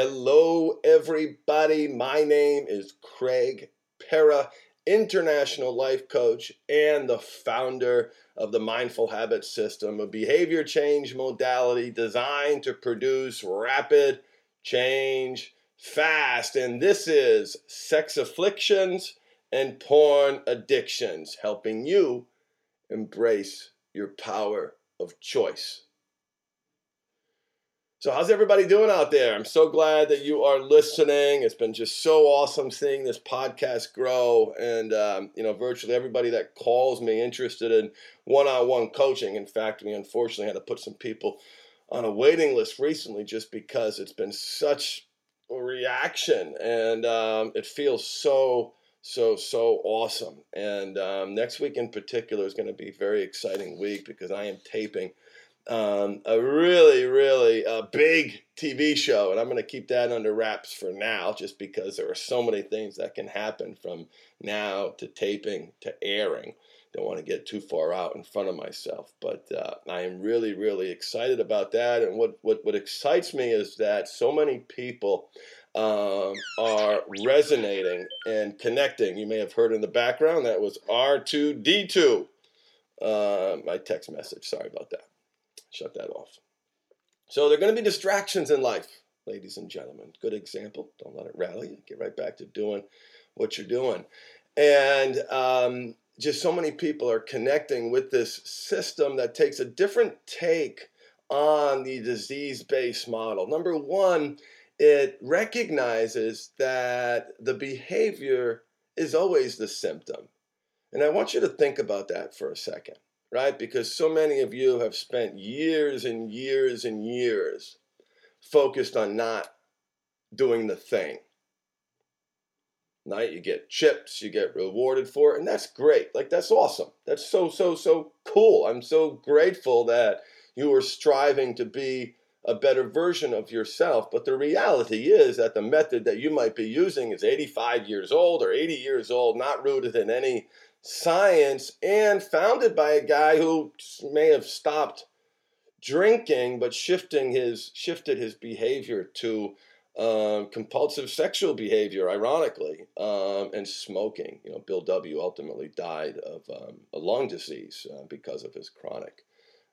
Hello, everybody. My name is Craig Perra, international life coach and the founder of the Mindful Habit System, a behavior change modality designed to produce rapid change fast. And this is Sex Afflictions and Porn Addictions, helping you embrace your power of choice. So, how's everybody doing out there? I'm so glad that you are listening. It's been just so awesome seeing this podcast grow, and um, you know, virtually everybody that calls me interested in one-on-one coaching. In fact, we unfortunately had to put some people on a waiting list recently just because it's been such a reaction, and um, it feels so so so awesome. And um, next week in particular is going to be a very exciting week because I am taping um, a really, really uh, big TV show, and I'm going to keep that under wraps for now, just because there are so many things that can happen from now to taping to airing. Don't want to get too far out in front of myself, but uh, I am really, really excited about that. And what what what excites me is that so many people um, are resonating and connecting. You may have heard in the background that was R2D2, uh, my text message. Sorry about that shut that off. So there are going to be distractions in life, ladies and gentlemen. Good example. Don't let it rally. Get right back to doing what you're doing. And um, just so many people are connecting with this system that takes a different take on the disease based model. Number one, it recognizes that the behavior is always the symptom. And I want you to think about that for a second right? Because so many of you have spent years and years and years focused on not doing the thing. Right? You get chips, you get rewarded for it, and that's great. Like, that's awesome. That's so, so, so cool. I'm so grateful that you are striving to be a better version of yourself. But the reality is that the method that you might be using is 85 years old or 80 years old, not rooted in any science and founded by a guy who may have stopped drinking but shifting his shifted his behavior to um, compulsive sexual behavior ironically um, and smoking. You know bill w ultimately died of um, a lung disease uh, because of his chronic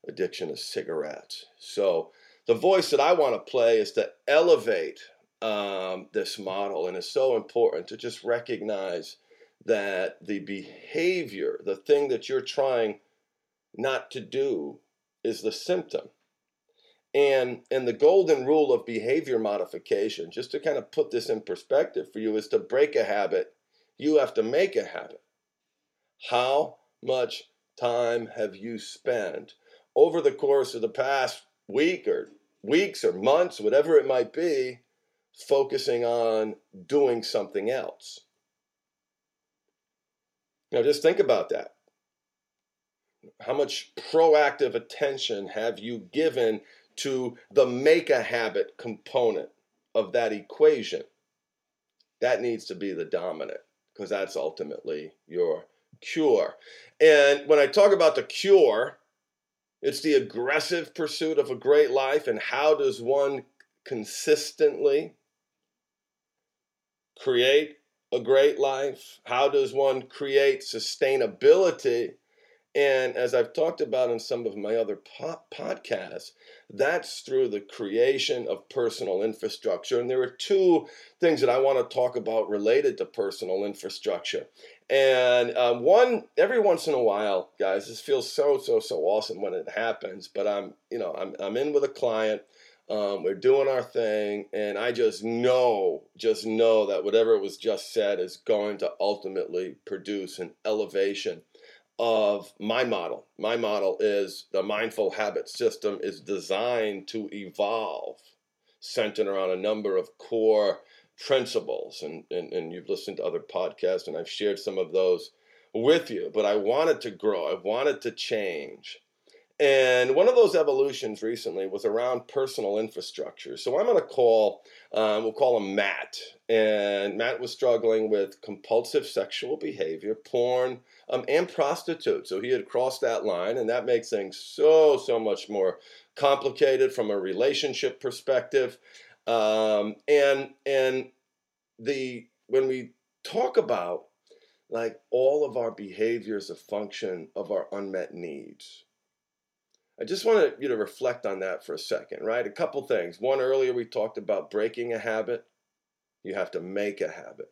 addiction to cigarettes. So the voice that i want to play is to elevate um, this model and it's so important to just recognize that the behavior, the thing that you're trying not to do, is the symptom. And, and the golden rule of behavior modification, just to kind of put this in perspective for you, is to break a habit, you have to make a habit. How much time have you spent over the course of the past week or weeks or months, whatever it might be, focusing on doing something else? Now, just think about that. How much proactive attention have you given to the make a habit component of that equation? That needs to be the dominant because that's ultimately your cure. And when I talk about the cure, it's the aggressive pursuit of a great life. And how does one consistently create a great life? How does one create sustainability? And as I've talked about in some of my other po- podcasts, that's through the creation of personal infrastructure. And there are two things that I want to talk about related to personal infrastructure. And um, one, every once in a while, guys, this feels so, so, so awesome when it happens. But I'm, you know, I'm, I'm in with a client um, we're doing our thing, and I just know, just know that whatever was just said is going to ultimately produce an elevation of my model. My model is the mindful habit system is designed to evolve, centered around a number of core principles. And, and, and you've listened to other podcasts, and I've shared some of those with you. But I wanted to grow, I wanted to change. And one of those evolutions recently was around personal infrastructure. So I'm going to call, um, we'll call him Matt. And Matt was struggling with compulsive sexual behavior, porn, um, and prostitute. So he had crossed that line, and that makes things so, so much more complicated from a relationship perspective. Um, and and the when we talk about like all of our behaviors a function of our unmet needs. I just want you to reflect on that for a second, right? A couple things. One, earlier we talked about breaking a habit. You have to make a habit.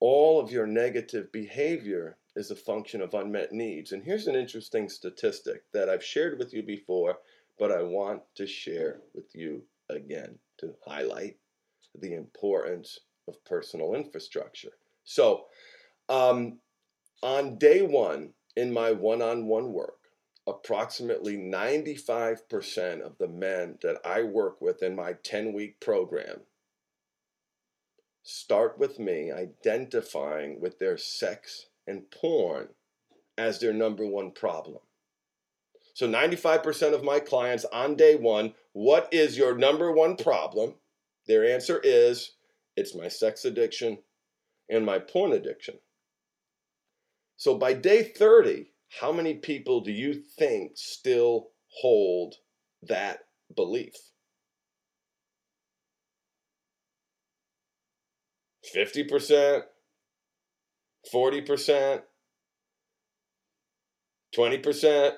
All of your negative behavior is a function of unmet needs. And here's an interesting statistic that I've shared with you before, but I want to share with you again to highlight the importance of personal infrastructure. So, um, on day one in my one on one work, approximately 95% of the men that I work with in my 10 week program start with me identifying with their sex and porn as their number one problem. So 95% of my clients on day one, what is your number one problem? Their answer is it's my sex addiction and my porn addiction. So by day 30, how many people do you think still hold that belief? 50%, 40%, 20%,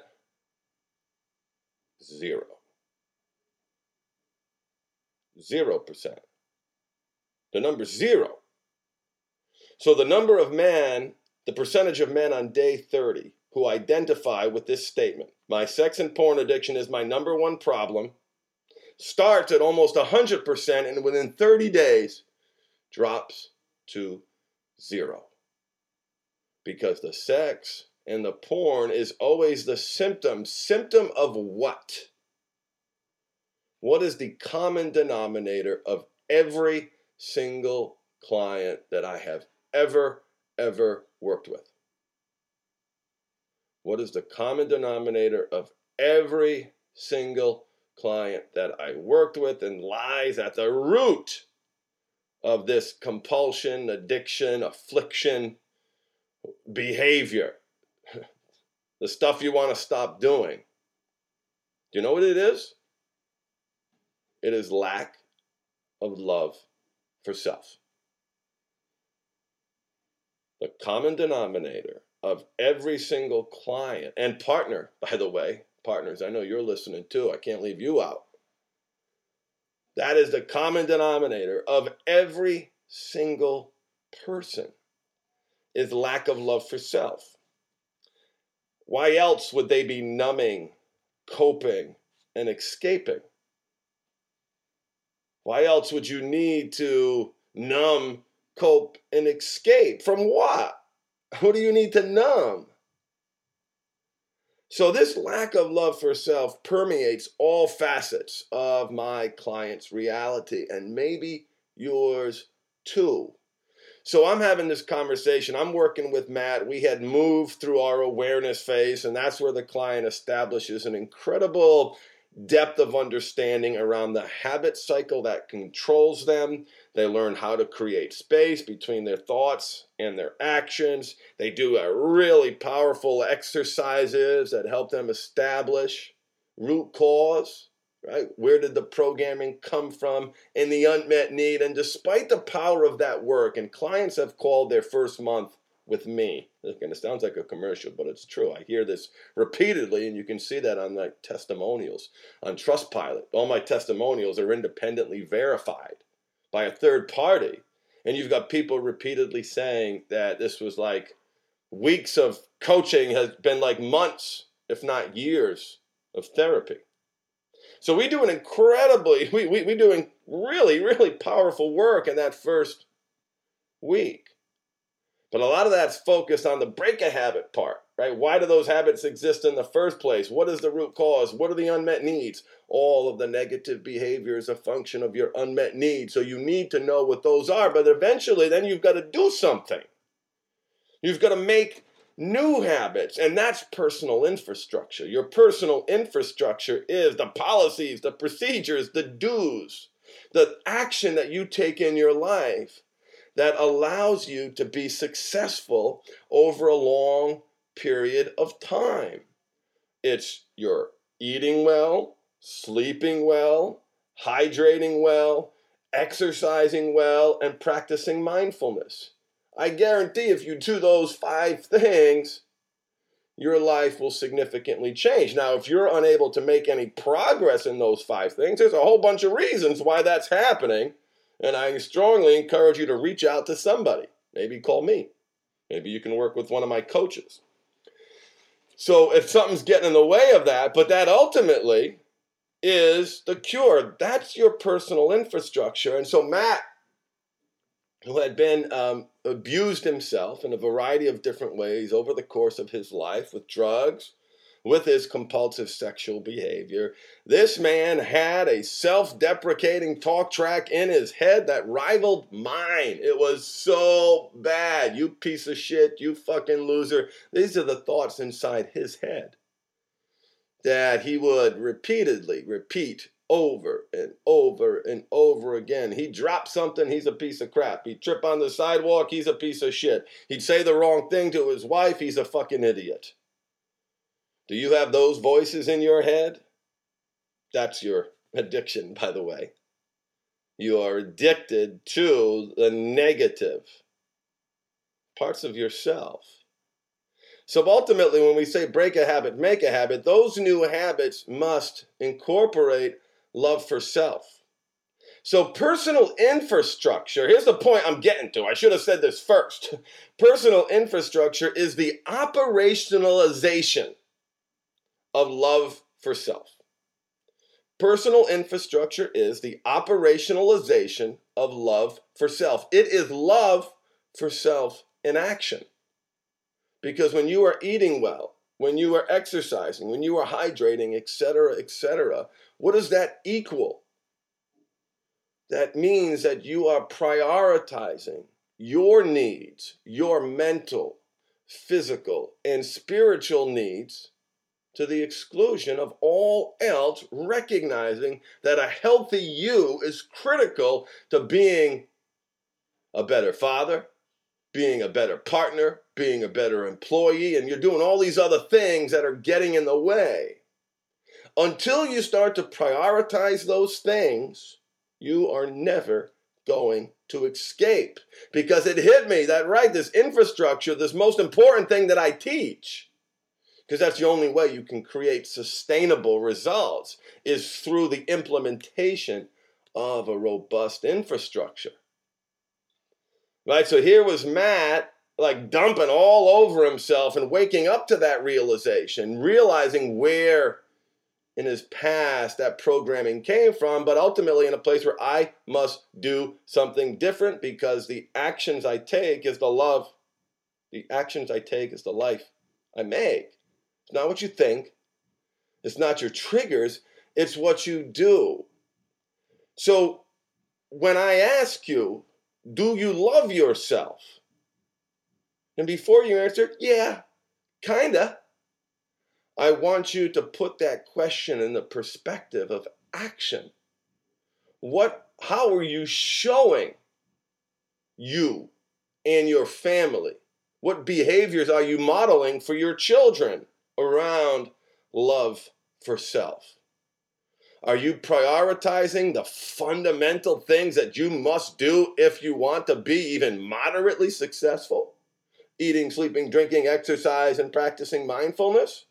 zero. Zero percent. The number zero. So the number of men, the percentage of men on day 30 who identify with this statement, my sex and porn addiction is my number one problem, starts at almost 100% and within 30 days drops to zero. Because the sex and the porn is always the symptom. Symptom of what? What is the common denominator of every single client that I have ever, ever worked with? What is the common denominator of every single client that I worked with and lies at the root of this compulsion, addiction, affliction, behavior? the stuff you want to stop doing. Do you know what it is? It is lack of love for self. The common denominator of every single client and partner, by the way, partners, I know you're listening too. I can't leave you out. That is the common denominator of every single person is lack of love for self. Why else would they be numbing, coping, and escaping? Why else would you need to numb, cope, and escape? From what? What do you need to numb? So, this lack of love for self permeates all facets of my client's reality and maybe yours too. So I'm having this conversation. I'm working with Matt. We had moved through our awareness phase, and that's where the client establishes an incredible depth of understanding around the habit cycle that controls them. They learn how to create space between their thoughts and their actions. They do a really powerful exercises that help them establish root cause right? Where did the programming come from and the unmet need? And despite the power of that work, and clients have called their first month with me. Again, it sounds like a commercial, but it's true. I hear this repeatedly, and you can see that on the testimonials on Trustpilot. All my testimonials are independently verified by a third party. And you've got people repeatedly saying that this was like weeks of coaching has been like months, if not years, of therapy. So we do an incredibly, we, we, we doing really, really powerful work in that first week. But a lot of that's focused on the break a habit part, right? Why do those habits exist in the first place? What is the root cause? What are the unmet needs? All of the negative behavior is a function of your unmet needs. So you need to know what those are, but eventually then you've got to do something. You've got to make new habits, and that's personal infrastructure. Your personal infrastructure is the policies, the procedures, the do's, the action that you take in your life that allows you to be successful over a long period of time. It's your eating well, sleeping well, hydrating well, exercising well, and practicing mindfulness. I guarantee if you do those five things, your life will significantly change. Now, if you're unable to make any progress in those five things, there's a whole bunch of reasons why that's happening. And I strongly encourage you to reach out to somebody. Maybe call me. Maybe you can work with one of my coaches. So if something's getting in the way of that, but that ultimately is the cure. That's your personal infrastructure. And so Matt, who had been um, abused himself in a variety of different ways over the course of his life with drugs, with his compulsive sexual behavior. This man had a self deprecating talk track in his head that rivaled mine. It was so bad. You piece of shit, you fucking loser. These are the thoughts inside his head that he would repeatedly repeat over and over and over again. He'd drop something, he's a piece of crap. He'd trip on the sidewalk, he's a piece of shit. He'd say the wrong thing to his wife, he's a fucking idiot. Do you have those voices in your head? That's your addiction, by the way. You are addicted to the negative parts of yourself. So ultimately, when we say break a habit, make a habit, those new habits must incorporate love for self. So, personal infrastructure, here's the point I'm getting to. I should have said this first. Personal infrastructure is the operationalization of love for self. Personal infrastructure is the operationalization of love for self. It is love for self in action. Because when you are eating well, when you are exercising, when you are hydrating, etc., etc., what does that equal? That means that you are prioritizing your needs, your mental, physical, and spiritual needs to the exclusion of all else, recognizing that a healthy you is critical to being a better father, being a better partner, being a better employee, and you're doing all these other things that are getting in the way. Until you start to prioritize those things, you are never going to escape. Because it hit me that, right, this infrastructure, this most important thing that I teach because that's the only way you can create sustainable results is through the implementation of a robust infrastructure. Right? So here was Matt like dumping all over himself and waking up to that realization, realizing where in his past that programming came from, but ultimately in a place where I must do something different because the actions I take is the love. The actions I take is the life I make. It's not what you think. It's not your triggers. It's what you do. So when I ask you, do you love yourself? And before you answer, yeah, kinda. I want you to put that question in the perspective of action. What how are you showing you and your family? What behaviors are you modeling for your children? Around love for self? Are you prioritizing the fundamental things that you must do if you want to be even moderately successful? Eating, sleeping, drinking, exercise, and practicing mindfulness?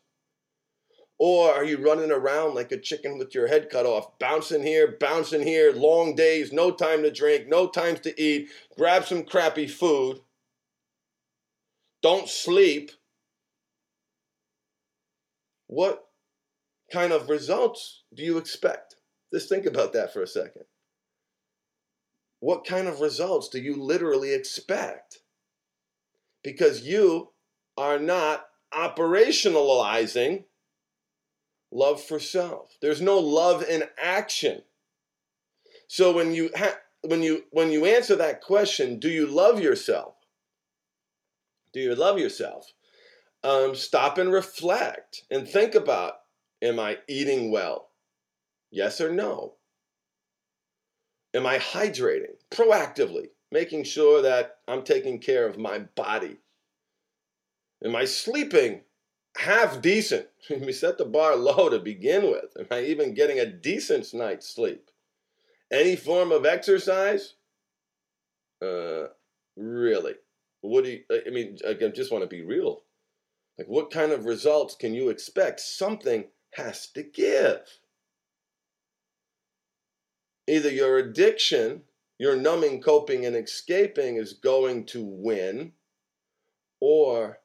Or are you running around like a chicken with your head cut off, bouncing here, bouncing here, long days, no time to drink, no time to eat, grab some crappy food, don't sleep, what kind of results do you expect? Just think about that for a second. What kind of results do you literally expect? Because you are not operationalizing love for self. There's no love in action. So when you ha- when you when you answer that question, do you love yourself? Do you love yourself? Um, stop and reflect and think about am I eating well? Yes or no? Am I hydrating proactively, making sure that I'm taking care of my body? Am I sleeping half decent? we set the bar low to begin with. Am I even getting a decent night's sleep? Any form of exercise? Uh, really? What do you, I mean, I just want to be real. Like, what kind of results can you expect? Something has to give. Either your addiction, your numbing, coping, and escaping is going to win, or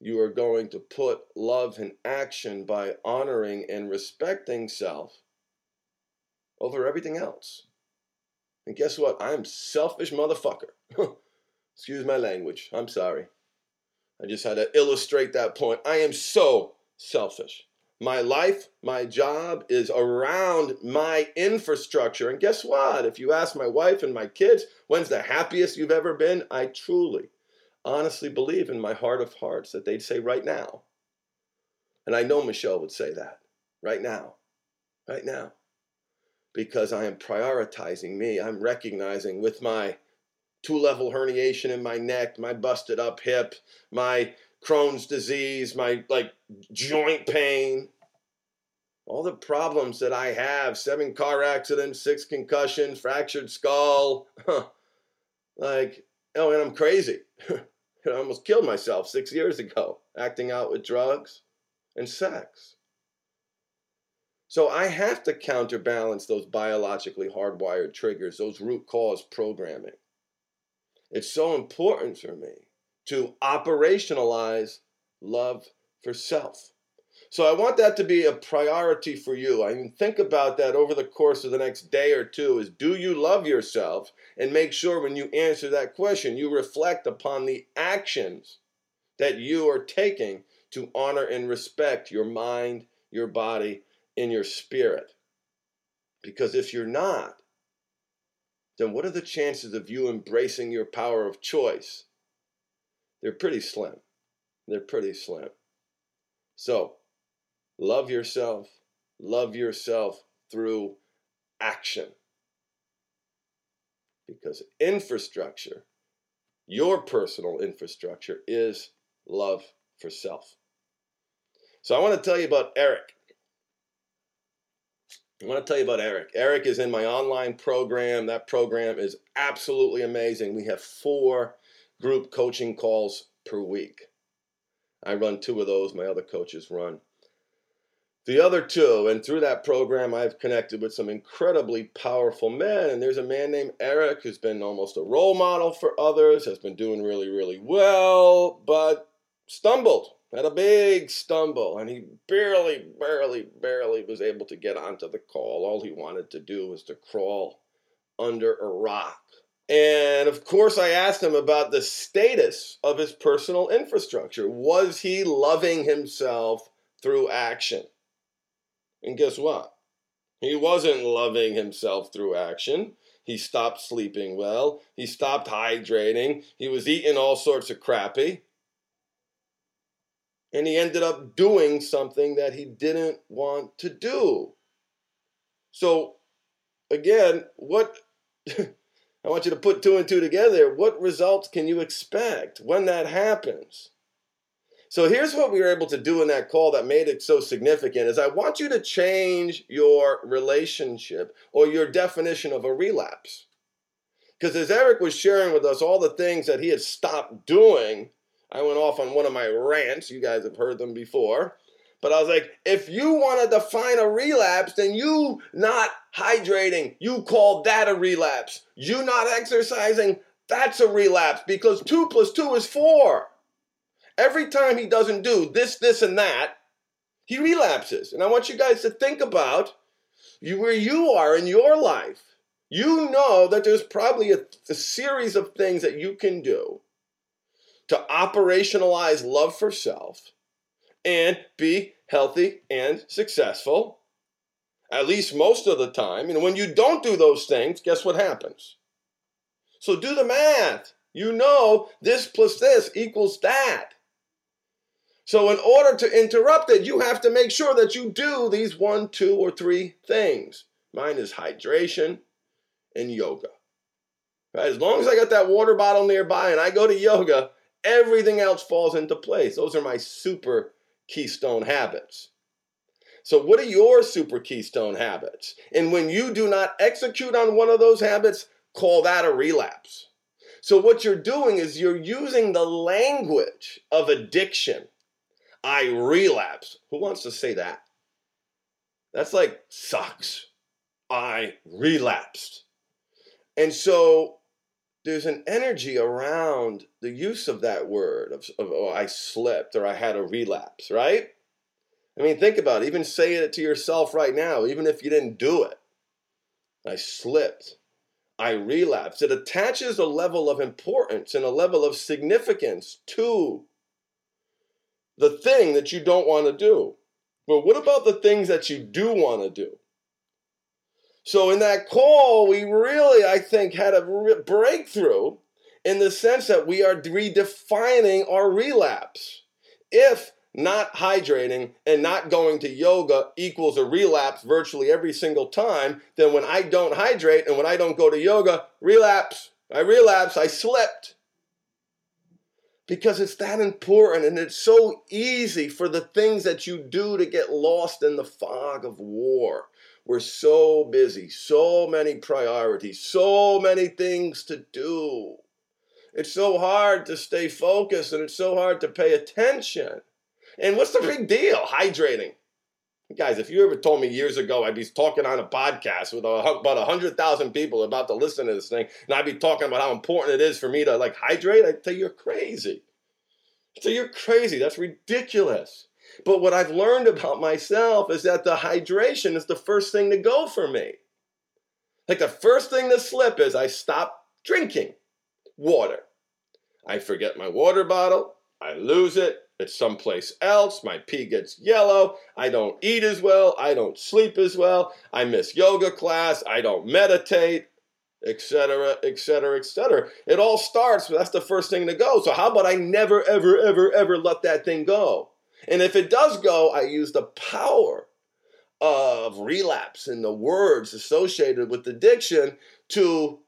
you are going to put love in action by honoring and respecting self over everything else. And guess what? I'm selfish motherfucker. Excuse my language. I'm sorry. I just had to illustrate that point. I am so selfish. My life, my job is around my infrastructure. And guess what? If you ask my wife and my kids, when's the happiest you've ever been? I truly, honestly believe in my heart of hearts that they'd say right now. And I know Michelle would say that right now, right now, because I am prioritizing me. I'm recognizing with my two level herniation in my neck, my busted up hip, my Crohn's disease, my like joint pain, all the problems that I have seven car accidents, six concussions, fractured skull. like, oh, and I'm crazy. I almost killed myself six years ago acting out with drugs and sex. So I have to counterbalance those biologically hardwired triggers, those root cause programming. It's so important for me to operationalize love for self. So I want that to be a priority for you. I mean, think about that over the course of the next day or two is do you love yourself? And make sure when you answer that question, you reflect upon the actions that you are taking to honor and respect your mind, your body, and your spirit. Because if you're not, then what are the chances of you embracing your power of choice? They're pretty slim. They're pretty slim. So, love yourself. Love yourself through action. Because infrastructure, your personal infrastructure, is love for self. So, I want to tell you about Eric. I want to tell you about Eric. Eric is in my online program. That program is absolutely amazing. We have four group coaching calls per week. I run two of those, my other coaches run the other two. And through that program, I've connected with some incredibly powerful men. And there's a man named Eric who's been almost a role model for others, has been doing really, really well, but stumbled had a big stumble and he barely, barely, barely was able to get onto the call. All he wanted to do was to crawl under a rock. And of course, I asked him about the status of his personal infrastructure. Was he loving himself through action? And guess what? He wasn't loving himself through action. He stopped sleeping well. He stopped hydrating. He was eating all sorts of crappy and he ended up doing something that he didn't want to do. So, again, what I want you to put two and two together. What results can you expect when that happens? So here's what we were able to do in that call that made it so significant is I want you to change your relationship or your definition of a relapse. Because as Eric was sharing with us all the things that he had stopped doing, I went off on one of my rants. You guys have heard them before. But I was like, if you want to define a relapse, then you not hydrating, you call that a relapse. You not exercising, that's a relapse because two plus two is four. Every time he doesn't do this, this, and that, he relapses. And I want you guys to think about you, where you are in your life. You know that there's probably a, a series of things that you can do to operationalize love for self and be healthy and successful, at least most of the time. And when you don't do those things, guess what happens? So do the math. You know this plus this equals that. So, in order to interrupt it, you have to make sure that you do these one, two, or three things. Mine is hydration and yoga. Right? As long as I got that water bottle nearby and I go to yoga, everything else falls into place. Those are my super keystone habits. So, what are your super keystone habits? And when you do not execute on one of those habits, call that a relapse. So, what you're doing is you're using the language of addiction. I relapse. Who wants to say that? That's like sucks. I relapsed. And so there's an energy around the use of that word of, of oh, I slipped or I had a relapse, right? I mean, think about it. Even say it to yourself right now, even if you didn't do it. I slipped. I relapsed. It attaches a level of importance and a level of significance to the thing that you don't want to do. But what about the things that you do want to do? So in that call, we really, I think, had a breakthrough in the sense that we are redefining our relapse. If not hydrating and not going to yoga equals a relapse virtually every single time, then when I don't hydrate and when I don't go to yoga, relapse. I relapse, I slipped. Because it's that important and it's so easy for the things that you do to get lost in the fog of war. We're so busy, so many priorities, so many things to do. It's so hard to stay focused and it's so hard to pay attention. And what's the big deal? Hydrating. Guys, if you ever told me years ago I'd be talking on a podcast with about 100,000 people about to listen to this thing, and I'd be talking about how important it is for me to like hydrate, I'd you you're crazy. So you're crazy. That's ridiculous. But what I've learned about myself is that the hydration is the first thing to go for me. Like the first thing to slip is I stop drinking water. I forget my water bottle. I lose it. It's someplace else. My pee gets yellow. I don't eat as well. I don't sleep as well. I miss yoga class. I don't meditate, etc., etc., etc. It all starts, but that's the first thing to go. So, how about I never, ever, ever, ever let that thing go? And if it does go, I use the power of relapse and the words associated with addiction to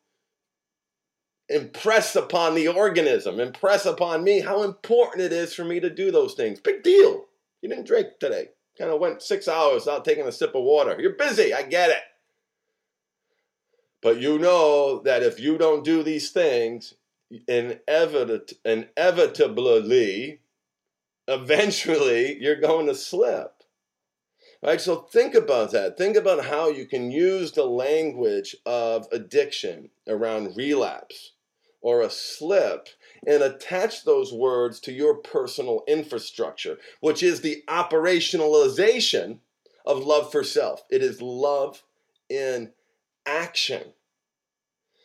impress upon the organism, impress upon me how important it is for me to do those things. Big deal. You didn't drink today. Kind of went six hours without taking a sip of water. You're busy. I get it. But you know that if you don't do these things, inevit- inevitably, eventually you're going to slip. Right? So think about that. Think about how you can use the language of addiction around relapse or a slip and attach those words to your personal infrastructure, which is the operationalization of love for self. It is love in action.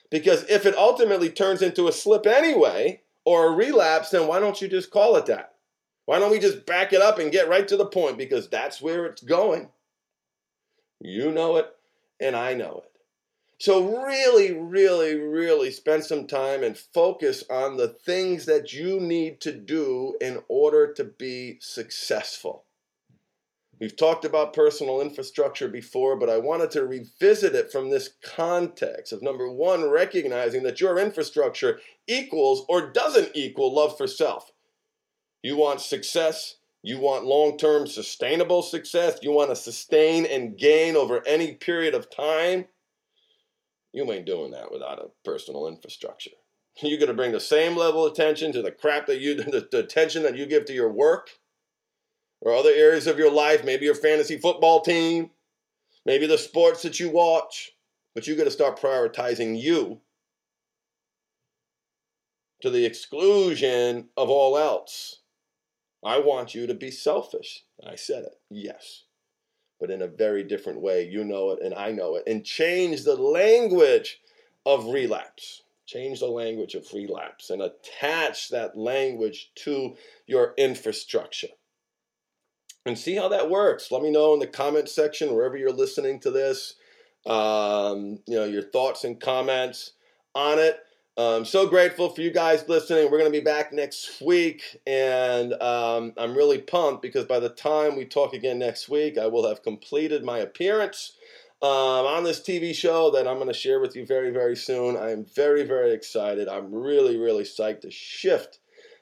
Because if it ultimately turns into a slip anyway, or a relapse, then why don't you just call it that? Why don't we just back it up and get right to the point? Because that's where it's going. You know it, and I know it. So, really, really, really spend some time and focus on the things that you need to do in order to be successful. We've talked about personal infrastructure before, but I wanted to revisit it from this context of number one, recognizing that your infrastructure equals or doesn't equal love for self. You want success, you want long term sustainable success, you want to sustain and gain over any period of time you ain't doing that without a personal infrastructure. You're going to bring the same level of attention to the crap that you, the, the attention that you give to your work or other areas of your life, maybe your fantasy football team, maybe the sports that you watch, but you got to start prioritizing you to the exclusion of all else. I want you to be selfish. I said it. Yes but in a very different way. You know it and I know it. And change the language of relapse. Change the language of relapse and attach that language to your infrastructure. And see how that works. Let me know in the comment section wherever you're listening to this. Um, you know your thoughts and comments on it. I'm so grateful for you guys listening. We're going to be back next week, and um, I'm really pumped because by the time we talk again next week, I will have completed my appearance um, on this TV show that I'm going to share with you very, very soon. I am very, very excited. I'm really, really psyched to shift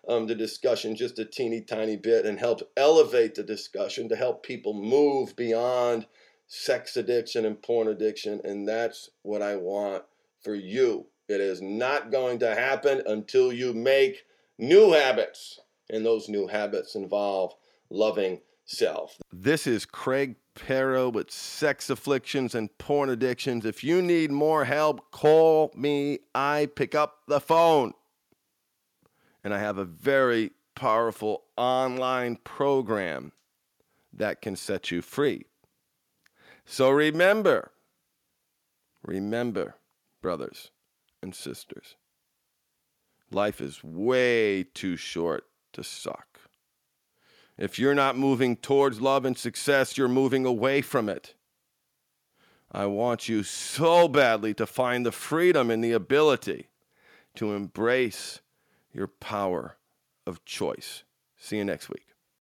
um, the discussion just a teeny tiny bit and help elevate the discussion to help people move beyond sex addiction and porn addiction. And that's what I want for you. It is not going to happen until you make new habits. And those new habits involve loving self. This is Craig Perra with sex afflictions and porn addictions. If you need more help, call me. I pick up the phone. And I have a very powerful online program that can set you free. So remember, remember, brothers and sisters, life is way too short to suck. If you're not moving towards love and success, you're moving away from it. I want you so badly to find the freedom and the ability to embrace your power of choice. See you next week.